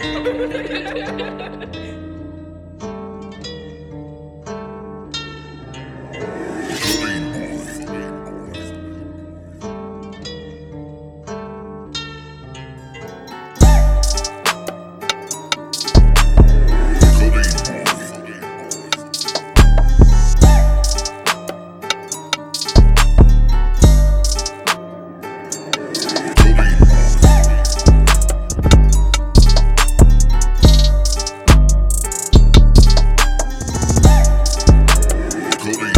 Ha ha ha ha ha ha! couldn't